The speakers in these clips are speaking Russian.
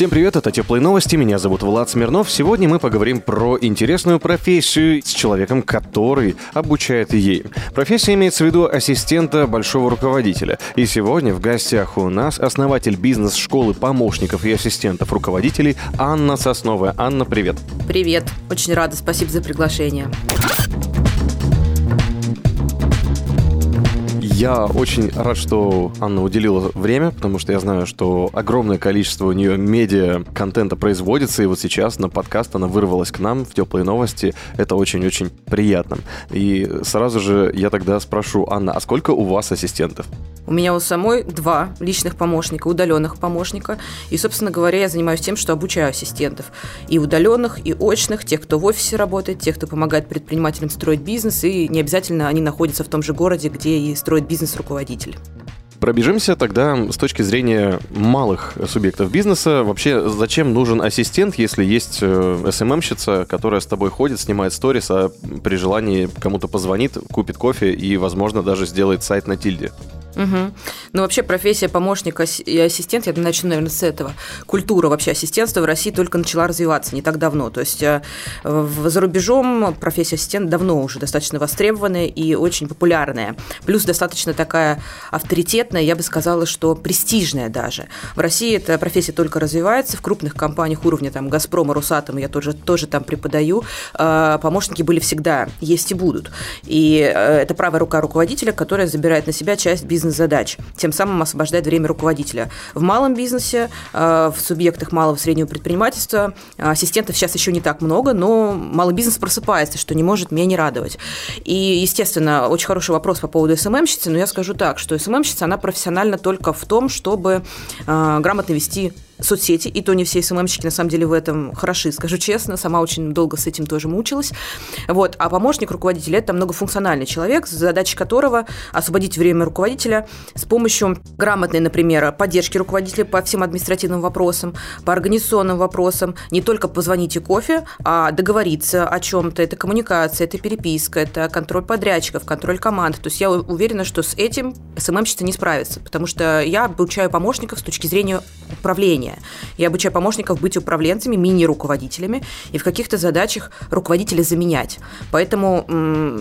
Всем привет, это Теплые новости, меня зовут Влад Смирнов. Сегодня мы поговорим про интересную профессию с человеком, который обучает ей. Профессия имеется в виду ассистента большого руководителя. И сегодня в гостях у нас основатель бизнес-школы помощников и ассистентов руководителей Анна Сосновая. Анна, привет. Привет, очень рада, спасибо за приглашение. Я очень рад, что Анна уделила время, потому что я знаю, что огромное количество у нее медиа-контента производится, и вот сейчас на подкаст она вырвалась к нам в теплые новости. Это очень-очень приятно. И сразу же я тогда спрошу, Анна, а сколько у вас ассистентов? У меня у самой два личных помощника, удаленных помощника. И, собственно говоря, я занимаюсь тем, что обучаю ассистентов. И удаленных, и очных, тех, кто в офисе работает, тех, кто помогает предпринимателям строить бизнес. И не обязательно они находятся в том же городе, где и строит бизнес руководитель. Пробежимся тогда с точки зрения малых субъектов бизнеса. Вообще, зачем нужен ассистент, если есть СММщица, которая с тобой ходит, снимает сторис, а при желании кому-то позвонит, купит кофе и, возможно, даже сделает сайт на тильде? Угу. Ну, вообще, профессия помощника и ассистент, я начну, наверное, с этого. Культура вообще ассистентства в России только начала развиваться не так давно. То есть э, за рубежом профессия ассистент давно уже достаточно востребованная и очень популярная. Плюс достаточно такая авторитетная, я бы сказала, что престижная даже. В России эта профессия только развивается. В крупных компаниях уровня там «Газпрома», «Росатом» я тоже, тоже там преподаю. Э, помощники были всегда, есть и будут. И э, это правая рука руководителя, которая забирает на себя часть бизнеса бизнес-задач, тем самым освобождает время руководителя. В малом бизнесе, э, в субъектах малого и среднего предпринимательства ассистентов сейчас еще не так много, но малый бизнес просыпается, что не может меня не радовать. И, естественно, очень хороший вопрос по поводу СММщицы, но я скажу так, что СММщица, она профессиональна только в том, чтобы э, грамотно вести соцсети, и то не все СММщики на самом деле в этом хороши, скажу честно, сама очень долго с этим тоже мучилась. Вот. А помощник руководителя – это многофункциональный человек, задача которого освободить время руководителя с помощью грамотной, например, поддержки руководителя по всем административным вопросам, по организационным вопросам, не только позвоните кофе, а договориться о чем-то. Это коммуникация, это переписка, это контроль подрядчиков, контроль команд. То есть я уверена, что с этим СММщица не справится, потому что я обучаю помощников с точки зрения управления управления. Я обучаю помощников быть управленцами, мини-руководителями и в каких-то задачах руководителя заменять. Поэтому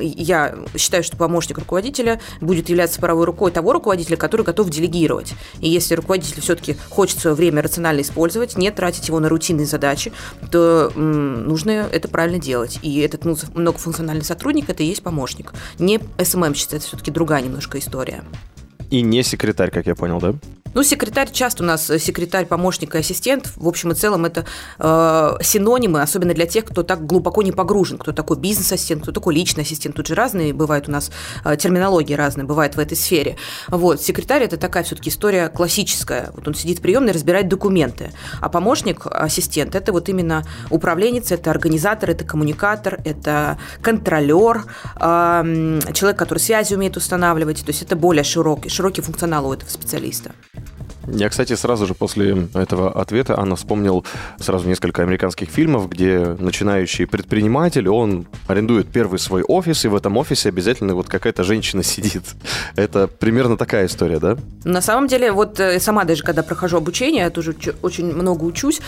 я считаю, что помощник руководителя будет являться правой рукой того руководителя, который готов делегировать. И если руководитель все-таки хочет свое время рационально использовать, не тратить его на рутинные задачи, то нужно это правильно делать. И этот многофункциональный сотрудник – это и есть помощник. Не СММщица, это все-таки другая немножко история. И не секретарь, как я понял, да? Ну, секретарь часто у нас э, секретарь, помощник и ассистент. В общем и целом это э, синонимы, особенно для тех, кто так глубоко не погружен, кто такой бизнес-ассистент, кто такой личный ассистент. Тут же разные бывают у нас э, терминологии разные бывают в этой сфере. Вот, секретарь это такая все-таки история классическая. Вот он сидит в приемной, разбирает документы. А помощник, ассистент, это вот именно управленец, это организатор, это коммуникатор, это контролер, э, человек, который связи умеет устанавливать. То есть это более широкий, широкий функционал у этого специалиста. Я, кстати, сразу же после этого ответа, Анна вспомнил сразу несколько американских фильмов, где начинающий предприниматель, он арендует первый свой офис, и в этом офисе обязательно вот какая-то женщина сидит. Это примерно такая история, да? На самом деле, вот э, сама даже, когда прохожу обучение, я тоже очень много учусь,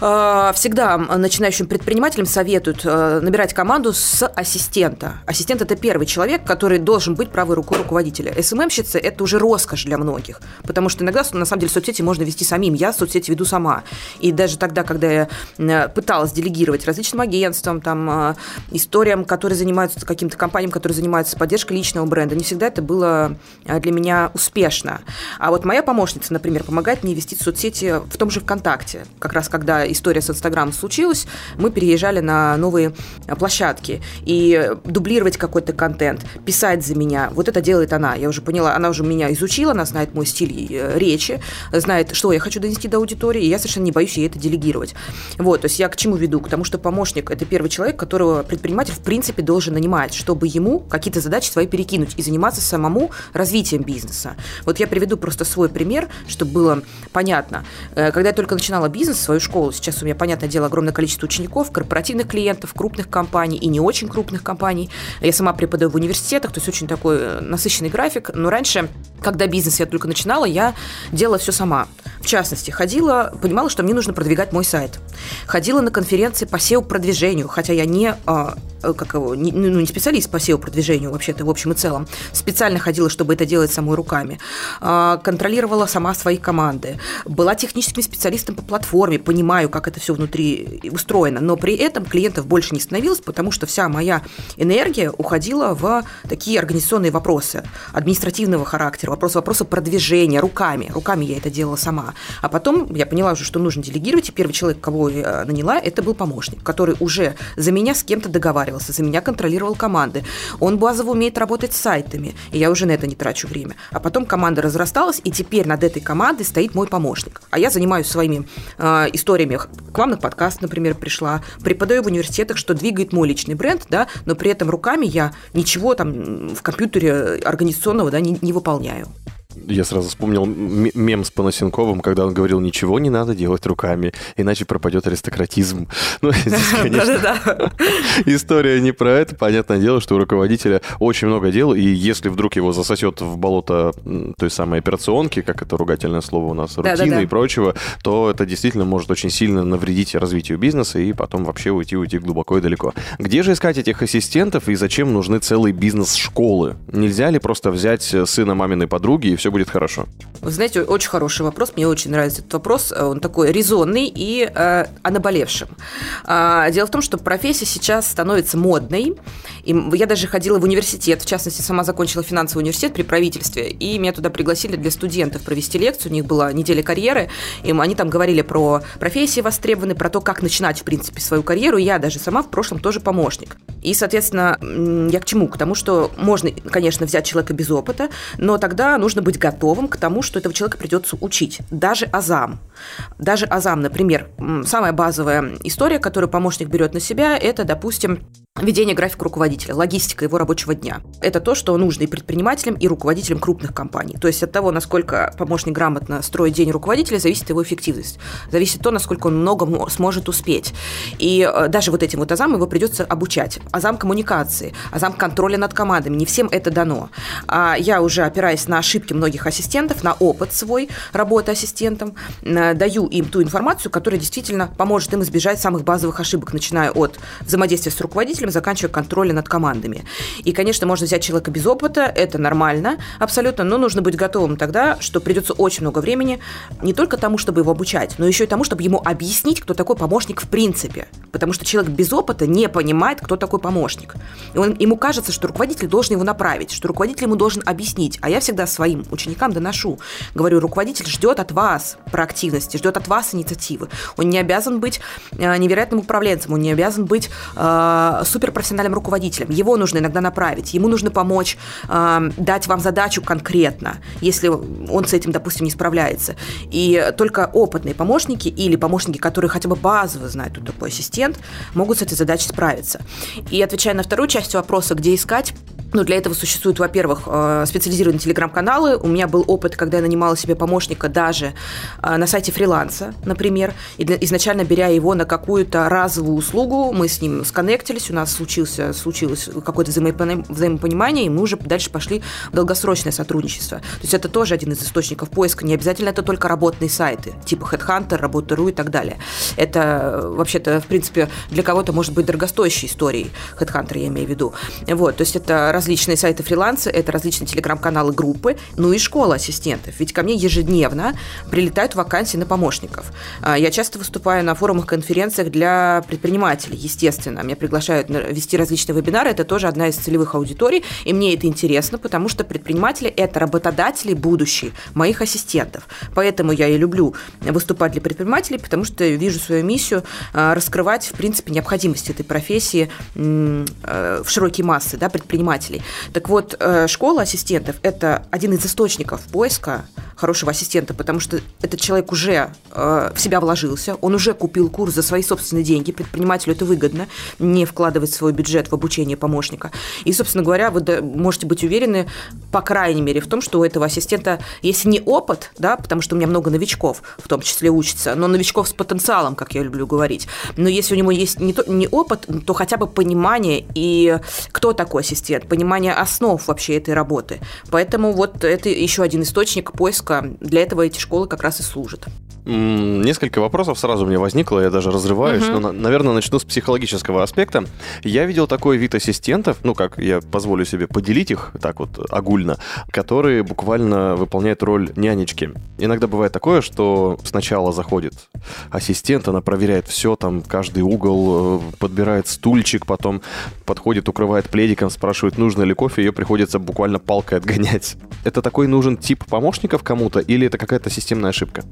э, всегда начинающим предпринимателям советуют э, набирать команду с ассистента. Ассистент – это первый человек, который должен быть правой рукой руководителя. СММщица – это уже роскошь для многих, потому что иногда на самом деле соцсети можно вести самим. Я соцсети веду сама. И даже тогда, когда я э, пыталась делегировать различным агентствам, там, э, историям, которые занимаются, каким-то компаниям, которые занимаются поддержкой личного бренда, не всегда это было э, для меня успешно. А вот моя помощница, например, помогает мне вести соцсети в том же ВКонтакте. Как раз когда история с Инстаграмом случилась, мы переезжали на новые площадки. И дублировать какой-то контент, писать за меня, вот это делает она. Я уже поняла, она уже меня изучила, она знает мой стиль речи, речи, знает, что я хочу донести до аудитории, и я совершенно не боюсь ей это делегировать. Вот, то есть я к чему веду? К тому, что помощник – это первый человек, которого предприниматель в принципе должен нанимать, чтобы ему какие-то задачи свои перекинуть и заниматься самому развитием бизнеса. Вот я приведу просто свой пример, чтобы было понятно. Э, когда я только начинала бизнес, свою школу, сейчас у меня, понятное дело, огромное количество учеников, корпоративных клиентов, крупных компаний и не очень крупных компаний. Я сама преподаю в университетах, то есть очень такой э, насыщенный график. Но раньше, когда бизнес я только начинала, я делала все сама. В частности, ходила, понимала, что мне нужно продвигать мой сайт. Ходила на конференции по SEO-продвижению, хотя я не а, Э, как его, не, ну, не специалист по SEO-продвижению вообще-то в общем и целом, специально ходила, чтобы это делать самой руками, а, контролировала сама свои команды, была техническим специалистом по платформе, понимаю, как это все внутри устроено, но при этом клиентов больше не становилось, потому что вся моя энергия уходила в такие организационные вопросы административного характера, вопросы, вопросы продвижения руками, руками я это делала сама. А потом я поняла уже, что нужно делегировать, и первый человек, кого я наняла, это был помощник, который уже за меня с кем-то договаривался, за меня контролировал команды. Он базово умеет работать с сайтами, и я уже на это не трачу время. А потом команда разрасталась, и теперь над этой командой стоит мой помощник. А я занимаюсь своими э, историями. К вам на подкаст, например, пришла, преподаю в университетах, что двигает мой личный бренд, да, но при этом руками я ничего там в компьютере организационного да, не, не выполняю. Я сразу вспомнил мем с Панасенковым, когда он говорил, ничего не надо делать руками, иначе пропадет аристократизм. Ну, здесь, конечно, история не про это. Понятное дело, что у руководителя очень много дел, и если вдруг его засосет в болото той самой операционки, как это ругательное слово у нас, рутины и прочего, то это действительно может очень сильно навредить развитию бизнеса и потом вообще уйти, уйти глубоко и далеко. Где же искать этих ассистентов и зачем нужны целые бизнес-школы? Нельзя ли просто взять сына маминой подруги и все будет хорошо? Вы знаете, очень хороший вопрос. Мне очень нравится этот вопрос. Он такой резонный и э, о наболевшем. А, дело в том, что профессия сейчас становится модной. И я даже ходила в университет, в частности, сама закончила финансовый университет при правительстве, и меня туда пригласили для студентов провести лекцию. У них была неделя карьеры, и они там говорили про профессии востребованные, про то, как начинать, в принципе, свою карьеру. Я даже сама в прошлом тоже помощник. И, соответственно, я к чему? К тому, что можно, конечно, взять человека без опыта, но тогда нужно быть готовым к тому, что этого человека придется учить. Даже азам. Даже азам, например, самая базовая история, которую помощник берет на себя, это, допустим, Ведение графика руководителя, логистика его рабочего дня. Это то, что нужно и предпринимателям, и руководителям крупных компаний. То есть от того, насколько помощник грамотно строит день руководителя, зависит его эффективность. Зависит то, насколько он много сможет успеть. И э, даже вот этим вот азам его придется обучать. Азам коммуникации, азам контроля над командами. Не всем это дано. А я уже опираясь на ошибки многих ассистентов, на опыт свой работы ассистентом, э, даю им ту информацию, которая действительно поможет им избежать самых базовых ошибок, начиная от взаимодействия с руководителем, заканчивая контролем над командами. И, конечно, можно взять человека без опыта, это нормально абсолютно, но нужно быть готовым тогда, что придется очень много времени не только тому, чтобы его обучать, но еще и тому, чтобы ему объяснить, кто такой помощник в принципе. Потому что человек без опыта не понимает, кто такой помощник. И он, ему кажется, что руководитель должен его направить, что руководитель ему должен объяснить. А я всегда своим ученикам доношу. Говорю, руководитель ждет от вас проактивности, ждет от вас инициативы. Он не обязан быть э, невероятным управленцем, он не обязан быть э, суперпрофессиональным руководителем. Его нужно иногда направить, ему нужно помочь э, дать вам задачу конкретно, если он с этим, допустим, не справляется. И только опытные помощники или помощники, которые хотя бы базово знают, кто такой ассистент, могут с этой задачей справиться. И отвечая на вторую часть вопроса, где искать, ну, для этого существуют, во-первых, э, специализированные телеграм-каналы. У меня был опыт, когда я нанимала себе помощника даже э, на сайте фриланса, например, и изначально беря его на какую-то разовую услугу, мы с ним сконнектились, у нас случился, случилось какое-то взаимопонимание, и мы уже дальше пошли в долгосрочное сотрудничество. То есть это тоже один из источников поиска. Не обязательно это только работные сайты, типа Headhunter, Работа.ру и так далее. Это вообще-то, в принципе, для кого-то может быть дорогостоящей историей. Headhunter я имею в виду. Вот, то есть это различные сайты фриланса, это различные телеграм-каналы, группы, ну и школа ассистентов. Ведь ко мне ежедневно прилетают вакансии на помощников. А, я часто выступаю на форумах, конференциях для предпринимателей, естественно. Меня приглашают вести различные вебинары, это тоже одна из целевых аудиторий, и мне это интересно, потому что предприниматели – это работодатели будущие моих ассистентов. Поэтому я и люблю выступать для предпринимателей, потому что вижу свою миссию а, раскрывать, в принципе, необходимость этой профессии э, в широкие массы да, предпринимателей. Так вот, э, школа ассистентов – это один из источников поиска хорошего ассистента, потому что этот человек уже э, в себя вложился, он уже купил курс за свои собственные деньги, предпринимателю это выгодно, не вкладывать свой бюджет в обучение помощника. И, собственно говоря, вы можете быть уверены, по крайней мере, в том, что у этого ассистента, если не опыт, да, потому что у меня много новичков, в том числе учатся, но новичков с потенциалом, как я люблю говорить, но если у него есть не, то, не опыт, то хотя бы понимание и кто такой ассистент, понимание основ вообще этой работы. Поэтому вот это еще один источник поиска. Для этого эти школы как раз и служат. Несколько вопросов сразу у меня возникло, я даже разрываюсь, угу. но, наверное, начну с психологического аспекта. Я видел такой вид ассистентов, ну как, я позволю себе поделить их так вот огульно, которые буквально выполняют роль нянечки. Иногда бывает такое, что сначала заходит ассистент, она проверяет все, там каждый угол, э, подбирает стульчик, потом подходит, укрывает пледиком, спрашивает, нужно ли кофе, ее приходится буквально палкой отгонять. Это такой нужен тип помощников кому-то или это какая-то системная ошибка?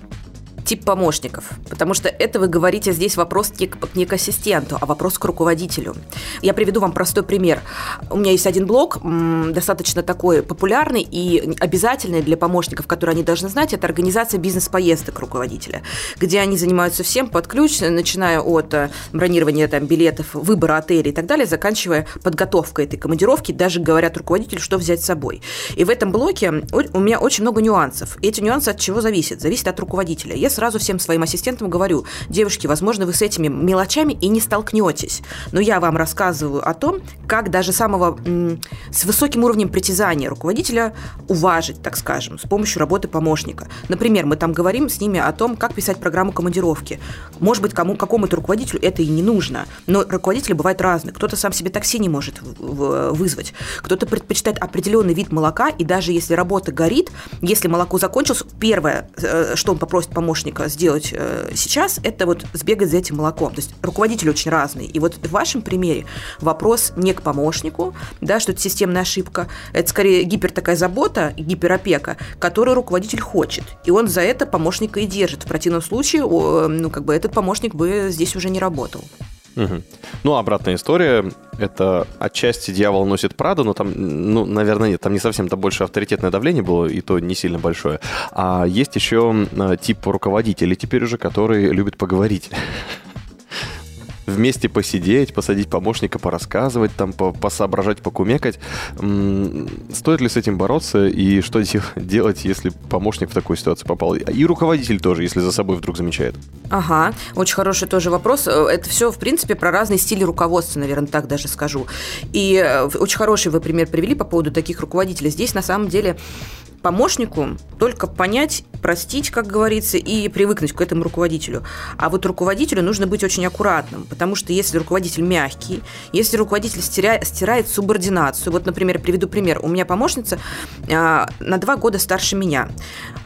Тип помощников, потому что это вы говорите здесь вопрос не к, не к ассистенту, а вопрос к руководителю. Я приведу вам простой пример. У меня есть один блог, достаточно такой популярный и обязательный для помощников, который они должны знать, это организация бизнес-поездок руководителя, где они занимаются всем под ключ, начиная от э, бронирования там, билетов, выбора отелей и так далее, заканчивая подготовкой этой командировки, даже говорят руководителю, что взять с собой. И в этом блоке у меня очень много нюансов. Эти нюансы от чего зависят? Зависит от руководителя. Если сразу всем своим ассистентам говорю, девушки, возможно, вы с этими мелочами и не столкнетесь, но я вам рассказываю о том, как даже самого с высоким уровнем притязания руководителя уважить, так скажем, с помощью работы помощника. Например, мы там говорим с ними о том, как писать программу командировки. Может быть, кому, какому-то руководителю это и не нужно, но руководители бывают разные. Кто-то сам себе такси не может вызвать, кто-то предпочитает определенный вид молока, и даже если работа горит, если молоко закончилось, первое, э, что он попросит помощник помощника сделать э, сейчас, это вот сбегать за этим молоком. То есть руководители очень разные. И вот в вашем примере вопрос не к помощнику, да, что это системная ошибка, это скорее гипер такая забота, гиперопека, которую руководитель хочет. И он за это помощника и держит. В противном случае, ну, как бы этот помощник бы здесь уже не работал. Угу. Ну, обратная история. Это отчасти дьявол носит Прада, но там, ну, наверное, нет, там не совсем-то больше авторитетное давление было, и то не сильно большое. А есть еще а, тип руководителей теперь уже, которые любят поговорить вместе посидеть, посадить помощника, порассказывать, там, посоображать, покумекать. Стоит ли с этим бороться и что делать, если помощник в такую ситуацию попал? И руководитель тоже, если за собой вдруг замечает. Ага, очень хороший тоже вопрос. Это все, в принципе, про разные стили руководства, наверное, так даже скажу. И э, очень хороший вы пример привели по поводу таких руководителей. Здесь, на самом деле, помощнику только понять, простить, как говорится, и привыкнуть к этому руководителю. А вот руководителю нужно быть очень аккуратным, потому что если руководитель мягкий, если руководитель стирает, стирает субординацию, вот, например, приведу пример. У меня помощница а, на два года старше меня.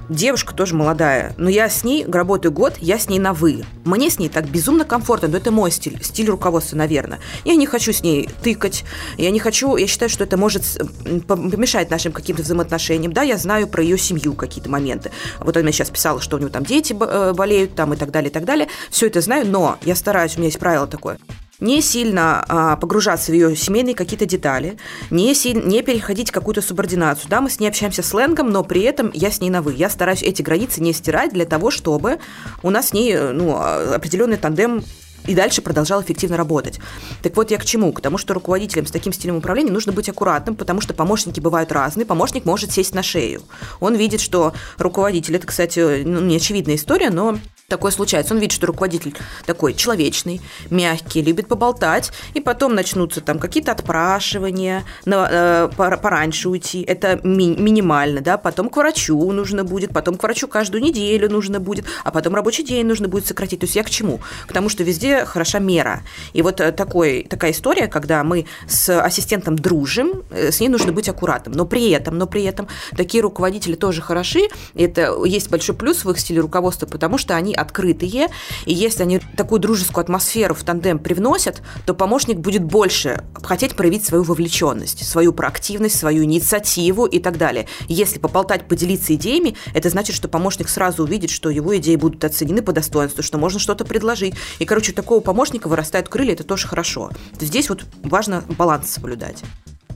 Девушка тоже молодая, но я с ней работаю год, я с ней на «вы». Мне с ней так безумно комфортно, но это мой стиль, стиль руководства, наверное. Я не хочу с ней тыкать, я не хочу, я считаю, что это может помешать нашим каким-то взаимоотношениям. Да, я знаю про ее семью какие-то моменты. Вот она сейчас писала, что у него там дети э, болеют там и так далее, и так далее. Все это знаю, но я стараюсь, у меня есть правило такое – не сильно а, погружаться в ее семейные какие-то детали, не, силь, не переходить какую-то субординацию. Да, мы с ней общаемся сленгом, но при этом я с ней на «вы». Я стараюсь эти границы не стирать для того, чтобы у нас с ней ну, определенный тандем и дальше продолжал эффективно работать. Так вот я к чему? К тому, что руководителям с таким стилем управления нужно быть аккуратным, потому что помощники бывают разные. Помощник может сесть на шею. Он видит, что руководитель, это, кстати, ну, не очевидная история, но Такое случается. Он видит, что руководитель такой человечный, мягкий, любит поболтать, и потом начнутся там какие-то отпрашивания, на, э, пораньше уйти. Это ми- минимально, да. Потом к врачу нужно будет, потом к врачу каждую неделю нужно будет, а потом рабочий день нужно будет сократить. То есть я к чему? К тому, что везде хороша мера. И вот э, такой, такая история, когда мы с ассистентом дружим, э, с ней нужно быть аккуратным. Но при этом, но при этом такие руководители тоже хороши. Это есть большой плюс в их стиле руководства, потому что они открытые, и если они такую дружескую атмосферу в тандем привносят, то помощник будет больше хотеть проявить свою вовлеченность, свою проактивность, свою инициативу и так далее. Если поболтать, поделиться идеями, это значит, что помощник сразу увидит, что его идеи будут оценены по достоинству, что можно что-то предложить. И, короче, такого помощника вырастают крылья, это тоже хорошо. Здесь вот важно баланс соблюдать.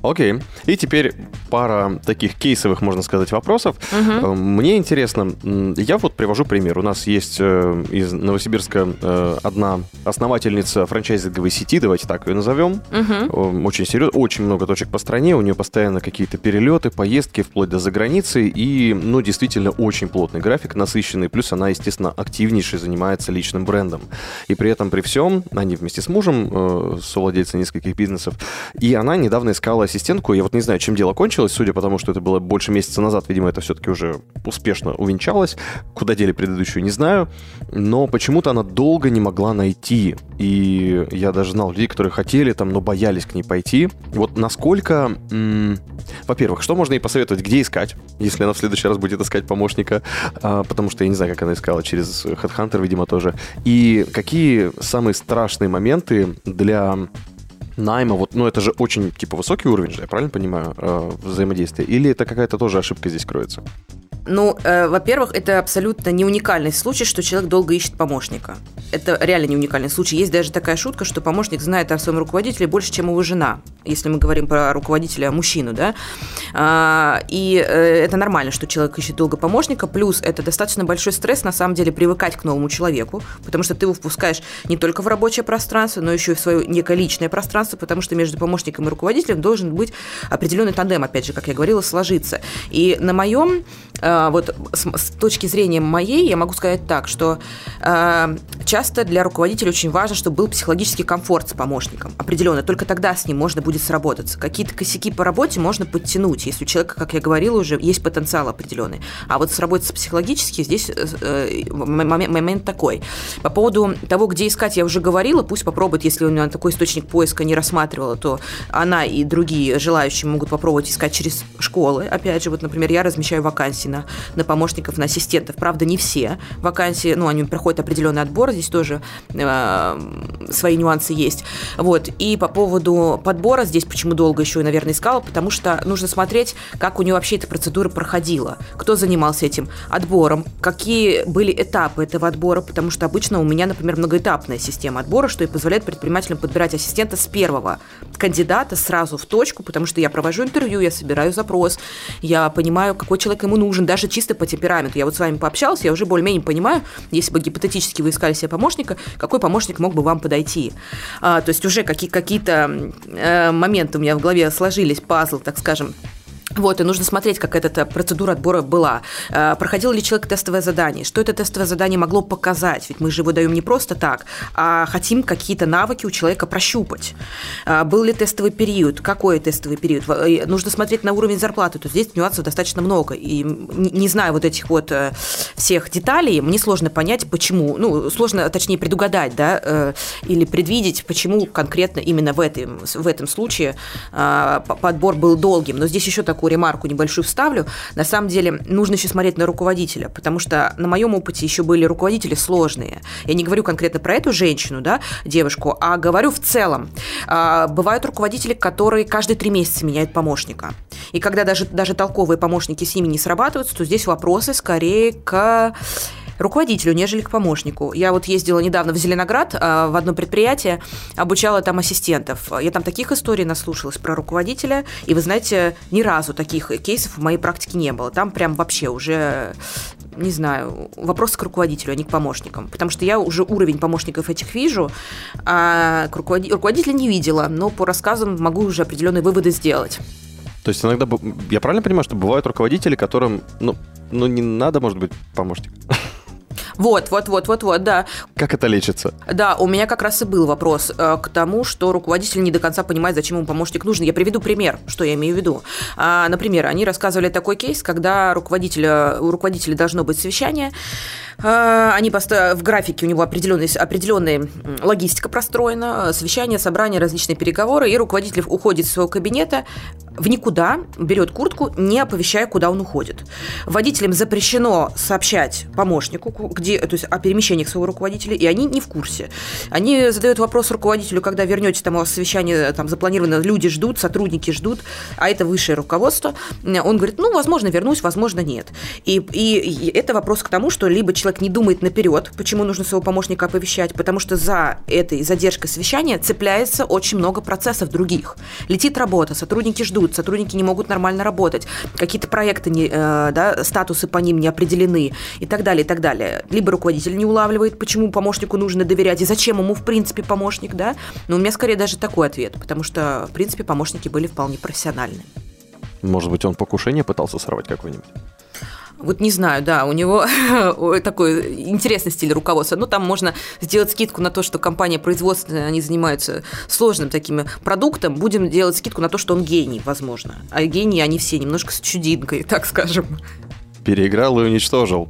Окей. И теперь пара таких кейсовых, можно сказать, вопросов. Э, Мне интересно, я вот привожу пример. У нас есть э, из Новосибирска э, одна основательница франчайзинговой сети, давайте так ее назовем. Э, Очень серьезно, очень много точек по стране, у нее постоянно какие-то перелеты, поездки, вплоть до заграницы, и, ну, действительно, очень плотный график, насыщенный, плюс она, естественно, активнейше занимается личным брендом. И при этом, при всем, они вместе с мужем, совладельцы нескольких бизнесов, и она недавно искала ассистентку, я вот не знаю, чем дело кончилось, судя по тому, что это было больше месяца назад, видимо, это все-таки уже успешно увенчалось, куда дели предыдущую, не знаю, но почему-то она долго не могла найти, и я даже знал людей, которые хотели там, но боялись к ней пойти. Вот насколько, м, во-первых, что можно ей посоветовать, где искать, если она в следующий раз будет искать помощника, А, потому что я не знаю, как она искала, через Headhunter, видимо, тоже. И какие самые страшные моменты для найма, вот, ну это же очень, типа, высокий уровень же, я правильно понимаю, э, взаимодействия? Или это какая-то тоже ошибка здесь кроется? Ну, э, во-первых, это абсолютно не уникальный случай, что человек долго ищет помощника. Это реально не уникальный случай. Есть даже такая шутка, что помощник знает о своем руководителе больше, чем его жена, если мы говорим про руководителя мужчину, да. А, и э, это нормально, что человек ищет долго помощника, плюс это достаточно большой стресс, на самом деле, привыкать к новому человеку, потому что ты его впускаешь не только в рабочее пространство, но еще и в свое некое личное пространство, потому что между помощником и руководителем должен быть определенный тандем, опять же, как я говорила, сложиться. И на моем а, вот с, точки зрения моей, я могу сказать так, что э, часто для руководителя очень важно, чтобы был психологический комфорт с помощником. Определенно, только тогда с ним можно будет сработаться. Какие-то косяки по работе можно подтянуть, если у человека, как я говорила уже, есть потенциал определенный. А вот сработаться психологически здесь э, э, момент, такой. По поводу того, где искать, я уже говорила, пусть попробует, если у меня такой источник поиска не рассматривала, то она и другие желающие могут попробовать искать через школы. Опять же, вот, например, я размещаю вакансии на, на помощников, на ассистентов. Правда, не все вакансии, ну, они проходят определенный отбор, здесь тоже э, свои нюансы есть. Вот. И по поводу подбора, здесь почему долго еще, наверное, искала, потому что нужно смотреть, как у нее вообще эта процедура проходила, кто занимался этим отбором, какие были этапы этого отбора, потому что обычно у меня, например, многоэтапная система отбора, что и позволяет предпринимателям подбирать ассистента с первого кандидата сразу в точку, потому что я провожу интервью, я собираю запрос, я понимаю, какой человек ему нужен, даже чисто по темпераменту. Я вот с вами пообщалась, я уже более-менее понимаю, если бы гипотетически вы искали себе помощника, какой помощник мог бы вам подойти. А, то есть уже какие- какие-то э, моменты у меня в голове сложились, пазл, так скажем, вот, и нужно смотреть, как эта процедура отбора была. Э, Проходил ли человек тестовое задание? Что это тестовое задание могло показать? Ведь мы же его даем не просто так, а хотим какие-то навыки у человека прощупать. Э, Был ли тестовый период? Какой тестовый период? Э, Нужно смотреть на уровень зарплаты. То есть здесь нюансов достаточно много. И не зная вот этих вот э, всех деталей, мне сложно понять, почему. Ну, сложно, точнее, предугадать, да, э, или предвидеть, почему конкретно именно в этом, в этом случае э, по- подбор был долгим. Но здесь еще такую ремарку небольшую вставлю. На самом деле нужно еще смотреть на руководителя, потому что на моем опыте еще были руководители сложные. Я не говорю конкретно про эту женщину, да, девушку, а говорю в целом. А, Бывают руководители, которые каждые три месяца меняют помощника. И когда даже, даже толковые помощники с ними не срабатываются, то здесь вопросы скорее к руководителю, нежели к помощнику. Я вот ездила недавно в Зеленоград а, в одно предприятие, обучала там ассистентов. Я там таких историй наслушалась про руководителя, и вы знаете, ни разу таких кейсов в моей практике не было. Там прям вообще уже, не знаю, вопросы к руководителю, а не к помощникам. Потому что я уже уровень помощников этих вижу, а к руководи- руководителя не видела, но по рассказам могу уже определенные выводы сделать. То есть иногда, я правильно понимаю, что бывают руководители, которым, ну, ну не надо, может быть, помощник? Вот, вот, вот, вот, вот, да. Как это лечится? Да, у меня как раз и был вопрос э, к тому, что руководитель не до конца понимает, зачем ему помощник нужен. Я приведу пример, что я имею в виду. А, например, они рассказывали такой кейс, когда руководителя, у руководителя должно быть совещание, они поста- в графике у него определенная м, логистика простроена, совещание, собрание, различные переговоры, и руководитель уходит из своего кабинета в никуда, берет куртку, не оповещая, куда он уходит. Водителям запрещено сообщать помощнику, ку- где, то есть о перемещениях своего руководителя, и они не в курсе. Они задают вопрос руководителю, когда вернете, там у вас совещание там запланировано, люди ждут, сотрудники ждут, а это высшее руководство. Он говорит, ну, возможно, вернусь, возможно, нет. И, и это вопрос к тому, что либо человек человек не думает наперед, почему нужно своего помощника оповещать, потому что за этой задержкой совещания цепляется очень много процессов других. Летит работа, сотрудники ждут, сотрудники не могут нормально работать, какие-то проекты, не, э, да, статусы по ним не определены и так далее, и так далее. Либо руководитель не улавливает, почему помощнику нужно доверять и зачем ему, в принципе, помощник, да. Но у меня скорее даже такой ответ, потому что, в принципе, помощники были вполне профессиональны. Может быть, он покушение пытался сорвать какое-нибудь? Вот не знаю, да, у него такой интересный стиль руководства. Ну, там можно сделать скидку на то, что компания производственная, они занимаются сложным таким продуктом. Будем делать скидку на то, что он гений, возможно. А гении они все немножко с чудинкой, так скажем. Переиграл и уничтожил.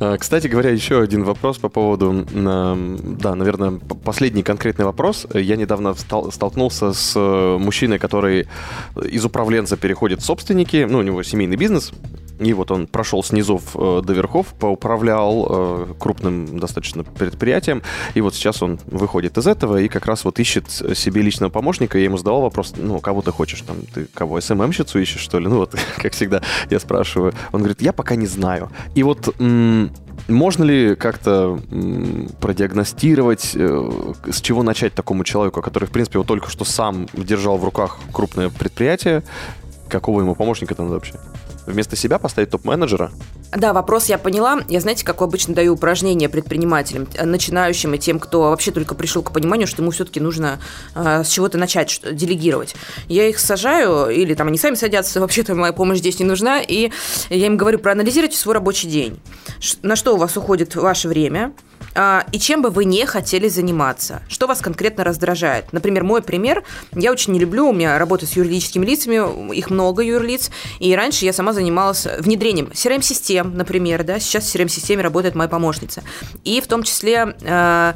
А, Кстати говоря, еще один вопрос по поводу, да, наверное, последний конкретный вопрос. Я недавно стал- столкнулся с э, мужчиной, который из управленца переходит в собственники, ну, у него семейный бизнес, и вот он прошел снизов э, до верхов, поуправлял э, крупным достаточно предприятием, и вот сейчас он выходит из этого и как раз вот ищет себе личного помощника. Я ему задавал вопрос, ну, кого ты хочешь, там, ты кого, СММщицу ищешь, что ли? Ну, вот, как всегда, я спрашиваю. Он говорит, я пока не знаю. И вот можно ли как-то продиагностировать, э, с чего начать такому человеку, который, в принципе, вот только что сам держал в руках крупное предприятие, какого ему помощника там вообще? Вместо себя поставить топ-менеджера? Да, вопрос я поняла. Я, знаете, как обычно даю упражнения предпринимателям, э, начинающим и тем, кто вообще только пришел к пониманию, что ему все-таки нужно э, с чего-то начать, что, делегировать. Я их сажаю, или там они сами садятся, вообще-то моя помощь здесь не нужна, и я им говорю, проанализируйте свой рабочий день. На что у вас уходит ваше время, и чем бы вы не хотели заниматься? Что вас конкретно раздражает? Например, мой пример. Я очень не люблю, у меня работа с юридическими лицами, их много юрлиц, и раньше я сама занималась внедрением CRM-систем, например, да, сейчас в CRM-системе работает моя помощница. И в том числе э,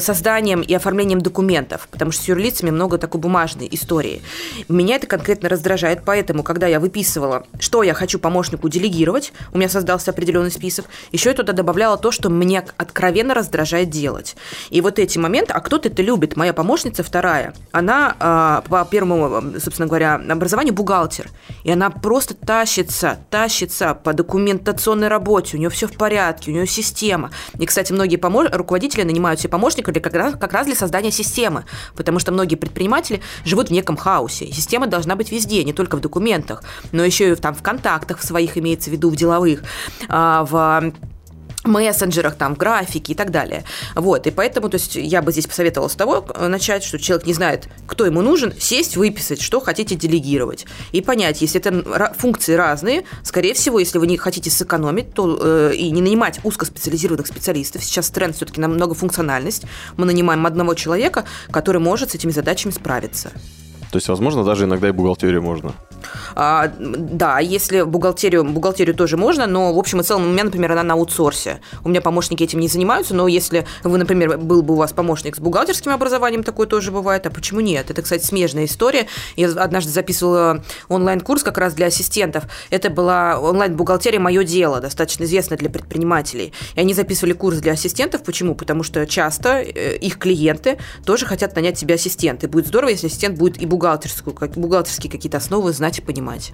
созданием и оформлением документов, потому что с юрлицами много такой бумажной истории. Меня это конкретно раздражает, поэтому, когда я выписывала, что я хочу помощнику делегировать, у меня создался определенный список, еще я туда добавляла то, что мне откровенно раздражает делать. И вот эти моменты, а кто-то это любит, моя помощница вторая, она а, по первому, собственно говоря, образованию бухгалтер, и она просто тащится, тащится по документационной работе, у нее все в порядке, у нее система. И, кстати, многие помо- руководители нанимают себе помощника для, как, раз, как раз для создания системы, потому что многие предприниматели живут в неком хаосе. Система должна быть везде, не только в документах, но еще и там, в контактах в своих, имеется в виду, в деловых, а, в мессенджерах, там, графике и так далее. Вот, и поэтому, то есть, я бы здесь посоветовала с того начать, что человек не знает, кто ему нужен, сесть, выписать, что хотите делегировать. И понять, если это функции разные, скорее всего, если вы не хотите сэкономить, то э, и не нанимать узкоспециализированных специалистов, сейчас тренд все-таки на многофункциональность, мы нанимаем одного человека, который может с этими задачами справиться. То есть, возможно, даже иногда и бухгалтерию можно. А, да, если бухгалтерию, бухгалтерию тоже можно, но в общем и целом у меня, например, она на аутсорсе. У меня помощники этим не занимаются, но если вы, например, был бы у вас помощник с бухгалтерским образованием, такое тоже бывает, а почему нет? Это, кстати, смежная история. Я однажды записывала онлайн-курс как раз для ассистентов. Это была онлайн-бухгалтерия «Мое дело», достаточно известная для предпринимателей. И они записывали курс для ассистентов. Почему? Потому что часто э, их клиенты тоже хотят нанять себе ассистента. И будет здорово, если ассистент будет и бухгалтерскую, как, бухгалтерские какие-то основы знать и понимать.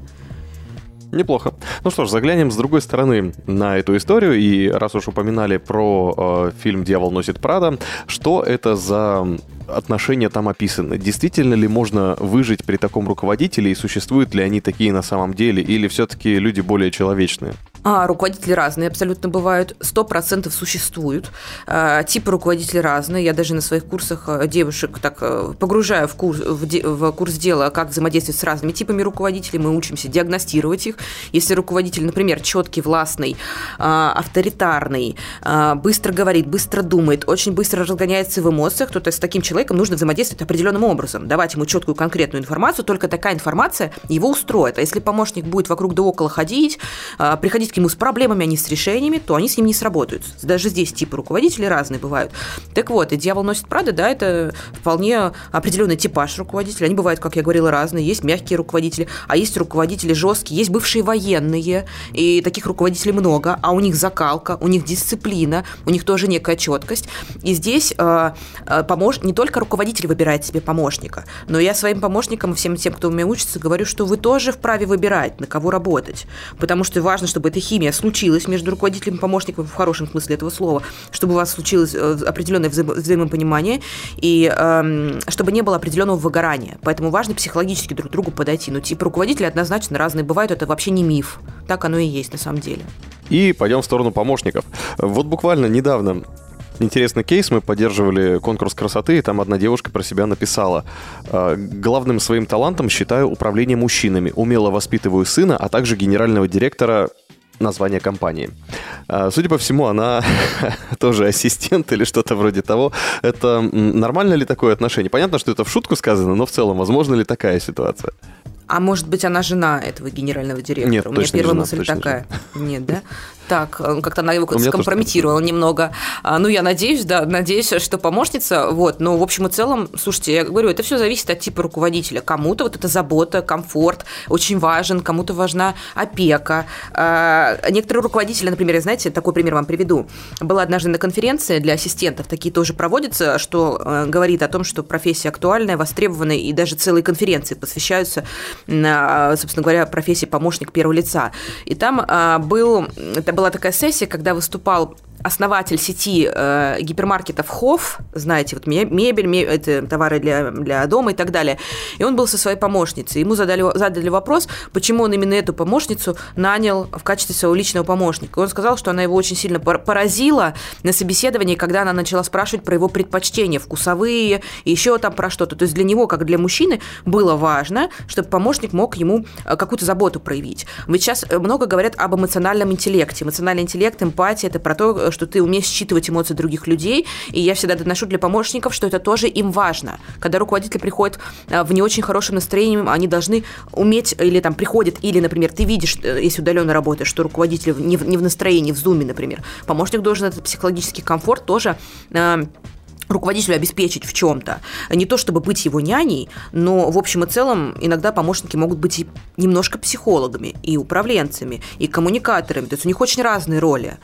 Неплохо. Ну что ж, заглянем с другой стороны на эту историю. И раз уж упоминали про э, фильм «Дьявол носит Прада», что это за отношения там описаны? Действительно ли можно выжить при таком руководителе и существуют ли они такие на самом деле? Или все-таки люди более человечные? А, руководители разные абсолютно бывают, сто процентов существуют. А, типы руководителей разные. Я даже на своих курсах а, девушек так а, погружаю в курс, в, в курс дела, как взаимодействовать с разными типами руководителей. Мы учимся диагностировать их. Если руководитель, например, четкий, властный, а, авторитарный, а, быстро говорит, быстро думает, очень быстро разгоняется в эмоциях, то, то с таким человеком нужно взаимодействовать определенным образом, давать ему четкую конкретную информацию, только такая информация его устроит. А если помощник будет вокруг да около ходить, приходить к с проблемами, а не с решениями, то они с ним не сработают. Даже здесь типы руководителей разные бывают. Так вот, и «Дьявол носит Прада», да, это вполне определенный типаж руководителей. Они бывают, как я говорила, разные. Есть мягкие руководители, а есть руководители жесткие, есть бывшие военные, и таких руководителей много, а у них закалка, у них дисциплина, у них тоже некая четкость. И здесь э, э, помож... не только руководитель выбирает себе помощника, но я своим помощникам всем тем, кто у меня учится, говорю, что вы тоже вправе выбирать, на кого работать. Потому что важно, чтобы эта химия случилась между руководителем и помощником в хорошем смысле этого слова, чтобы у вас случилось э, определенное вза- взаимопонимание и эм, чтобы не было определенного выгорания. Поэтому важно психологически друг к другу подойти. Но типа руководители однозначно разные бывают, это вообще не миф. Так оно и есть на самом деле. И пойдем в сторону помощников. Вот буквально недавно интересный кейс. Мы поддерживали конкурс красоты, и там одна девушка про себя написала. «Э, Главным своим талантом считаю управление мужчинами. Умело воспитываю сына, а также генерального директора название компании. А, Судя по всему, она тоже ассистент или что-то вроде того. Это нормально ли такое отношение? Понятно, что это в шутку сказано, но в целом, возможно ли такая ситуация? А может быть, она жена этого генерального директора? Нет, У меня первая жена, мысль такая. Нет, да? Так, э, как-то она его меня тоже скомпрометировала немного. А, Ну, я надеюсь, да, надеюсь, что помощница. Вот, но в общем и целом, слушайте, я говорю, это все зависит от типа руководителя. Кому-то вот эта забота, комфорт очень важен, кому-то важна опека. А, Некоторые руководители, например, знаете, такой пример вам приведу. Была однажды на конференции для ассистентов, такие тоже проводятся, что э, говорит о том, что профессия актуальная, востребованная, и даже целые конференции посвящаются, на, собственно говоря, профессии помощник первого лица. И там а, был, это была такая сессия, когда выступал основатель сети э, гипермаркетов Хофф, знаете, вот ме- мебель, ме- это товары для, для дома и так далее. И он был со своей помощницей. Ему задали, задали вопрос, почему он именно эту помощницу нанял в качестве своего личного помощника. И он сказал, что она его очень сильно пор- поразила на собеседовании, когда она начала спрашивать про его предпочтения вкусовые и еще там про что-то. То есть для него, как для мужчины, было важно, чтобы помощник мог ему э, какую-то заботу проявить. Ведь сейчас э, много говорят об эмоциональном интеллекте. Эмоциональный интеллект, эмпатия – это про то, э, что ты умеешь считывать эмоции других людей. И я всегда доношу для помощников, что это тоже им важно. Когда руководитель приходит э, в не очень хорошем настроении, они должны уметь, или там приходит, или, например, ты видишь, э, если удаленно работаешь, что руководитель не в, не в настроении, в зуме, например, помощник должен этот психологический комфорт тоже э, руководителю обеспечить в чем-то. Не то чтобы быть его няней, но в общем и целом иногда помощники могут быть и немножко психологами, и управленцами, и коммуникаторами. То есть у них очень разные роли.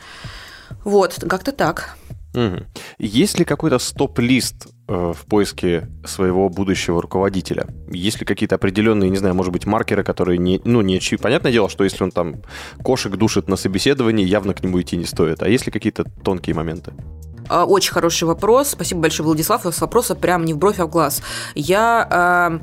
Вот, как-то так. Мгм. Есть ли какой-то стоп-лист э, в поиске своего будущего руководителя? Есть ли какие-то определенные, не знаю, может быть, маркеры, которые не, ну, не очи- Понятное дело, что если он там кошек душит на собеседовании, явно к нему идти не стоит. А есть ли какие-то тонкие моменты? А, Очень хороший вопрос. Спасибо большое, Владислав. У вас вопросы прям не в бровь, а в глаз. Я а,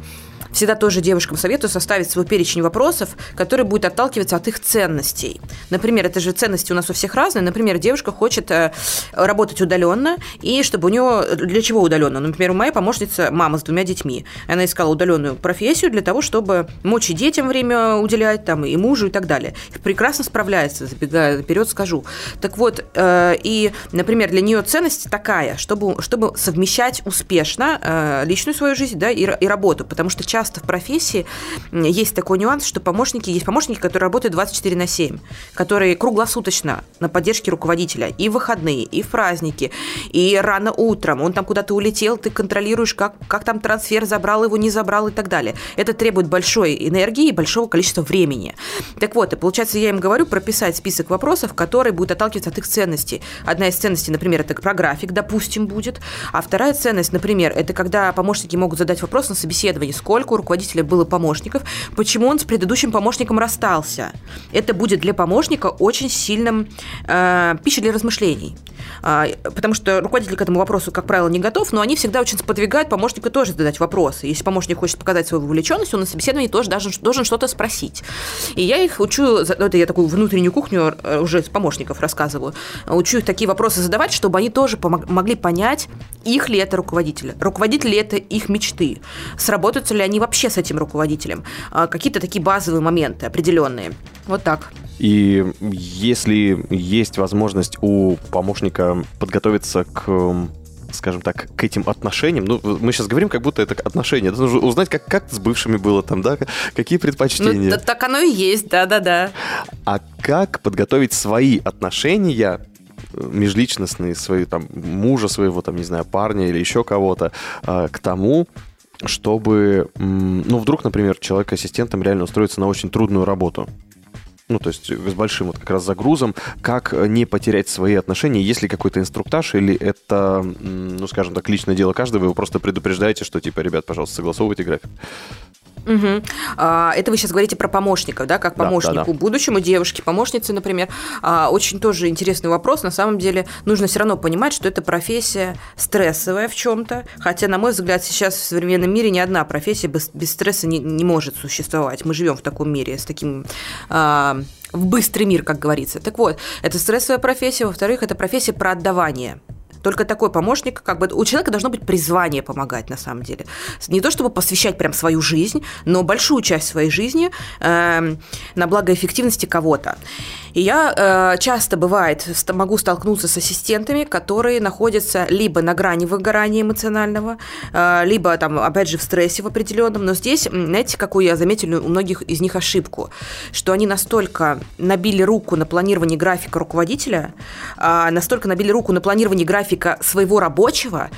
всегда тоже девушкам советую составить свой перечень вопросов, который будет отталкиваться от их ценностей. Например, это же ценности у нас у всех разные. Например, девушка хочет э, работать удаленно, и чтобы у нее... Для чего удаленно? Например, у моей помощницы мама с двумя детьми. Она искала удаленную профессию для того, чтобы мочь и детям время уделять, там, и мужу, и так далее. Прекрасно справляется, забегая наперед, скажу. Так вот, э, и, например, для нее ценность такая, чтобы, чтобы совмещать успешно э, личную свою жизнь да, и, и работу, потому что часто в профессии есть такой нюанс, что помощники, есть помощники, которые работают 24 на 7, которые круглосуточно на поддержке руководителя и в выходные, и в праздники, и рано утром, он там куда-то улетел, ты контролируешь, как, как там трансфер, забрал его, не забрал и так далее. Это требует большой энергии и большого количества времени. Так вот, и получается, я им говорю прописать список вопросов, которые будут отталкиваться от их ценностей. Одна из ценностей, например, это про график, допустим, будет. А вторая ценность, например, это когда помощники могут задать вопрос на собеседовании, сколько у руководителя было помощников, почему он с предыдущим помощником расстался. Это будет для помощника очень сильным э, пищей для размышлений. А, потому что руководитель к этому вопросу, как правило, не готов, но они всегда очень сподвигают помощника тоже задать вопросы. Если помощник хочет показать свою вовлеченность, он на собеседовании тоже должен, должен что-то спросить. И я их учу, за- это я такую внутреннюю кухню э, уже с помощников рассказываю, учу их такие вопросы задавать, чтобы они тоже могли понять, их ли это руководитель, руководитель ли это их мечты, сработаются ли они вообще с этим руководителем, А, какие-то такие базовые моменты определенные. Вот так. И если есть возможность у помощника подготовиться к скажем так, к этим отношениям. Ну, мы сейчас говорим, как будто это отношения. Это нужно узнать, как, как с бывшими было там, да, какие Ну, предпочтения. т- так оно и есть, да-да-да. А как подготовить свои отношения э, межличностные, свои там мужа своего, там, не знаю, парня или еще кого-то, э, к тому, чтобы, ну, вдруг, например, человек ассистентом реально устроится на очень трудную работу. Ну, то есть с большим вот как раз загрузом, как э, не потерять свои отношения, есть ли какой-то инструктаж, или это, ну, скажем так, личное дело каждого, вы просто предупреждаете, что, типа, ребят, пожалуйста, согласовывайте график. Мгм. А, Это вы сейчас говорите про помощников, да, как Да, помощнику да, да. будущему, девушке, помощнице, например. А, Очень тоже интересный вопрос. На самом деле нужно все равно понимать, что это профессия стрессовая в чем-то. Хотя, на мой взгляд, сейчас в современном мире ни одна профессия без, без стресса не, не может существовать. Мы живем в таком мире, с таким а, в быстрый мир, как говорится. Так вот, это стрессовая профессия. Во-вторых, это профессия про отдавание. Только такой помощник, как бы у человека должно быть призвание помогать на самом деле. Не то чтобы посвящать прям свою жизнь, но большую часть своей жизни эм, на благо эффективности кого-то. И я э, часто бывает могу столкнуться с ассистентами, которые находятся либо на грани выгорания эмоционального, э, либо там опять же в стрессе в определенном. Но здесь, знаете, какую я заметила у многих из них ошибку, что они настолько набили руку на планирование графика руководителя, а, настолько набили руку на планирование графика своего рабочего,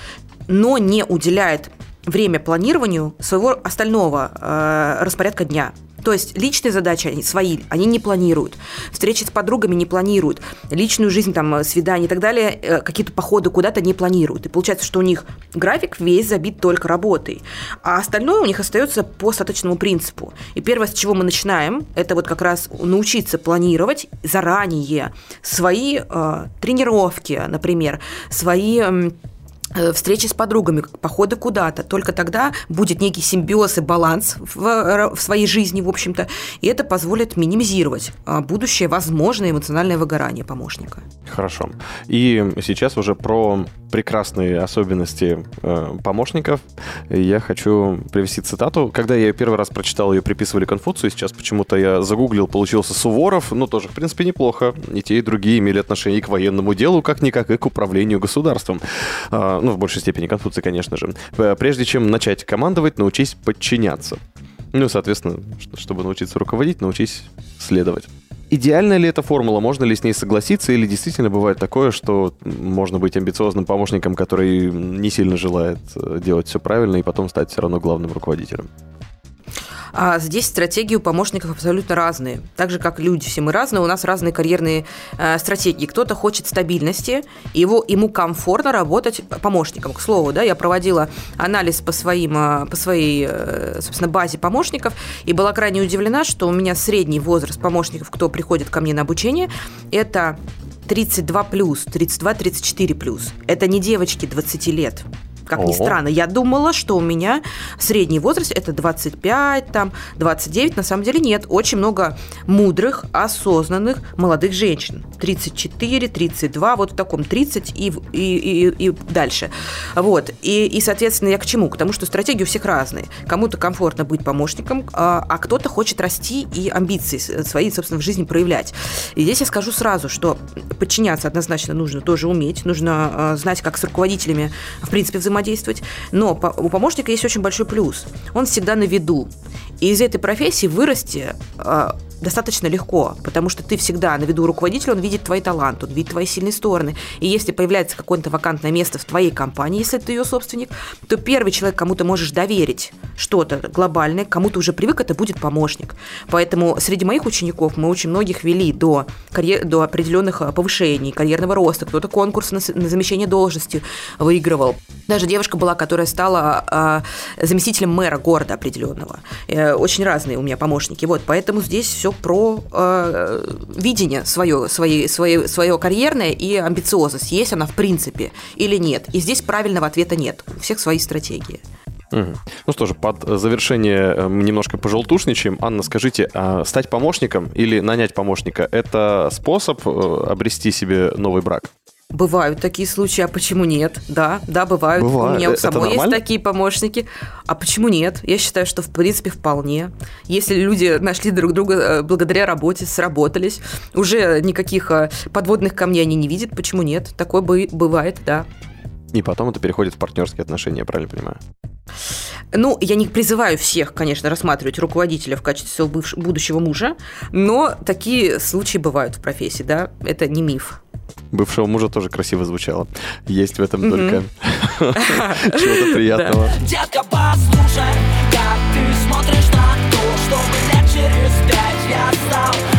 но не уделяет время планированию своего остального э, распорядка дня. То есть личные задачи они свои, они не планируют. Встречи с подругами не планируют. Личную жизнь, там, э, свидания и так далее, э, какие-то походы куда-то не планируют. И получается, что у них график весь забит только работой. А остальное у них остается по остаточному принципу. И первое, с чего мы начинаем, это вот как раз научиться планировать заранее свои э, тренировки, например, свои... э, встречи с подругами, походы куда-то. Только тогда будет некий симбиоз и баланс в, э, в своей жизни, в общем-то, и это позволит минимизировать а, будущее возможное эмоциональное выгорание помощника. Хорошо. И сейчас уже про прекрасные особенности э, помощников я хочу привести цитату. Когда я ее первый раз прочитал, ее приписывали Конфуцию, сейчас почему-то я загуглил, получился Суворов, ну тоже, в принципе, неплохо. И те, и другие имели отношение и к военному делу, как-никак, и к управлению государством. Ну, в большей степени Конфуция, конечно же. Э, Прежде чем начать командовать, научись подчиняться. Ну, соответственно, чтобы научиться руководить, научись следовать. Идеальная ли эта формула? Можно ли с ней согласиться? Или действительно бывает такое, что можно быть амбициозным помощником, который не сильно желает э, делать все правильно и потом стать все равно главным руководителем? А здесь стратегии у помощников абсолютно разные. Так же, как люди все мы разные, у нас разные карьерные э, стратегии. Кто-то хочет стабильности, его, ему комфортно работать помощником. К слову, да, я проводила анализ по, своим, э, по своей, э, собственно, базе помощников, и была крайне удивлена, что у меня средний возраст помощников, кто приходит ко мне на обучение, это 32 плюс, 32-34 плюс. Это не девочки 20 лет. Как ни Ого. странно, я думала, что у меня средний возраст это 25, там, 29. На самом деле нет. Очень много мудрых, осознанных молодых женщин. 34, 32, вот в таком 30 и, и, и, и дальше. Вот. И, и, соответственно, я к чему? К тому, что стратегии у всех разные. Кому-то комфортно быть помощником, а, а кто-то хочет расти и амбиции свои, собственно, в жизни проявлять. И здесь я скажу сразу, что подчиняться однозначно нужно тоже уметь, нужно а, знать, как с руководителями, в принципе, взаимодействовать. Но по- у помощника есть очень большой плюс. Он всегда на виду. И из этой профессии вырасти а, достаточно легко, потому что ты всегда на виду руководителя, он видит твои таланты, он видит твои сильные стороны. И если появляется какое-то вакантное место в твоей компании, если ты ее собственник, то первый человек, кому ты можешь доверить что-то глобальное, кому ты уже привык, это будет помощник. Поэтому среди моих учеников мы очень многих вели до, карьер- до определенных а, повышений, карьерного роста. Кто-то конкурс на, на замещение должности выигрывал. Даже девушка была, которая стала а, заместителем мэра города определенного. Э, Очень разные у меня помощники. Вот, поэтому здесь все про э, видение свое, своей, свое, свое карьерное и амбициозность. Есть она в принципе или нет. И здесь правильного ответа нет. У всех свои стратегии. Ну что же, под завершение э, мы немножко пожелтушничаем. Анна, скажите, а стать помощником или нанять помощника – это способ э, обрести себе новый брак? Бывают такие случаи, а почему нет? Да, да, бывают. Бывает. У меня у самой есть такие помощники. А почему нет? Я считаю, что в принципе вполне. Если люди нашли друг друга э, благодаря работе, сработались, уже никаких э, подводных камней они не видят, почему нет? Такое бы- бывает, да. И потом это переходит в партнерские отношения, я правильно понимаю? Ну, я не призываю всех, конечно, рассматривать руководителя в качестве своего бывш- будущего мужа, но такие случаи бывают в профессии, да, это не миф. Бывшего мужа тоже красиво звучало. Есть в этом только чего-то приятного. Детка, послушай, как ты смотришь на то, чтобы лет через пять я стал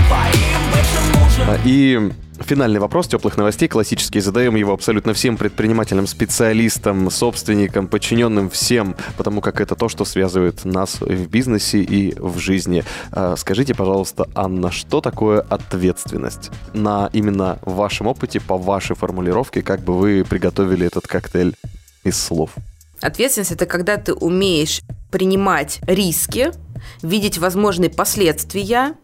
И Финальный вопрос теплых новостей, классический. Задаем его абсолютно всем предпринимателям, специалистам, собственникам, подчиненным всем, потому как это то, что связывает нас в бизнесе и в жизни. А, Скажите, пожалуйста, Анна, что такое ответственность? На именно вашем опыте, по вашей формулировке, как бы вы приготовили этот коктейль из слов? Ответственность – это когда ты умеешь принимать риски, видеть возможные последствия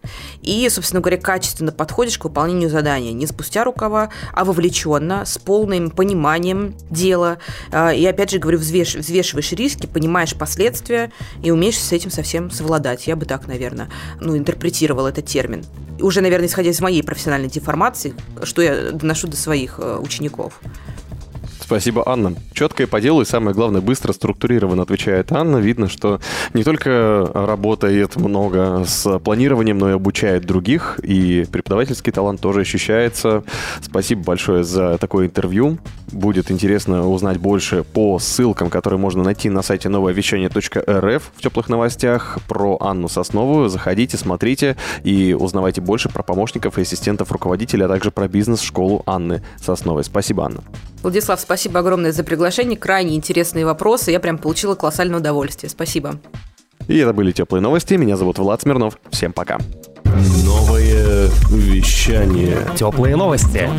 и, собственно говоря, качественно подходишь к выполнению задания. Не спустя рукава, а вовлеченно, с полным пониманием дела. А, И опять же говорю, взвеш- взвешиваешь риски, понимаешь последствия и умеешь с этим совсем совладать. Я бы так, наверное, ну, интерпретировал этот термин. Уже, наверное, исходя из моей профессиональной деформации, что я доношу до своих э, учеников. Спасибо, Анна. Четко и по делу, и самое главное, быстро, структурированно отвечает Анна. Видно, что не только работает много с планированием, но и обучает других, и преподавательский талант тоже ощущается. Спасибо большое за такое интервью. Будет интересно узнать больше по ссылкам, которые можно найти на сайте новоовещание.рф в теплых новостях про Анну Сосновую. Заходите, смотрите и узнавайте больше про помощников и ассистентов руководителя, а также про бизнес-школу Анны Сосновой. Спасибо, Анна. Владислав, спасибо огромное за приглашение. Крайне интересные вопросы. Я прям получила колоссальное удовольствие. Спасибо. И это были теплые новости. Меня зовут Влад Смирнов. Всем пока. Новое вещание. Теплые новости.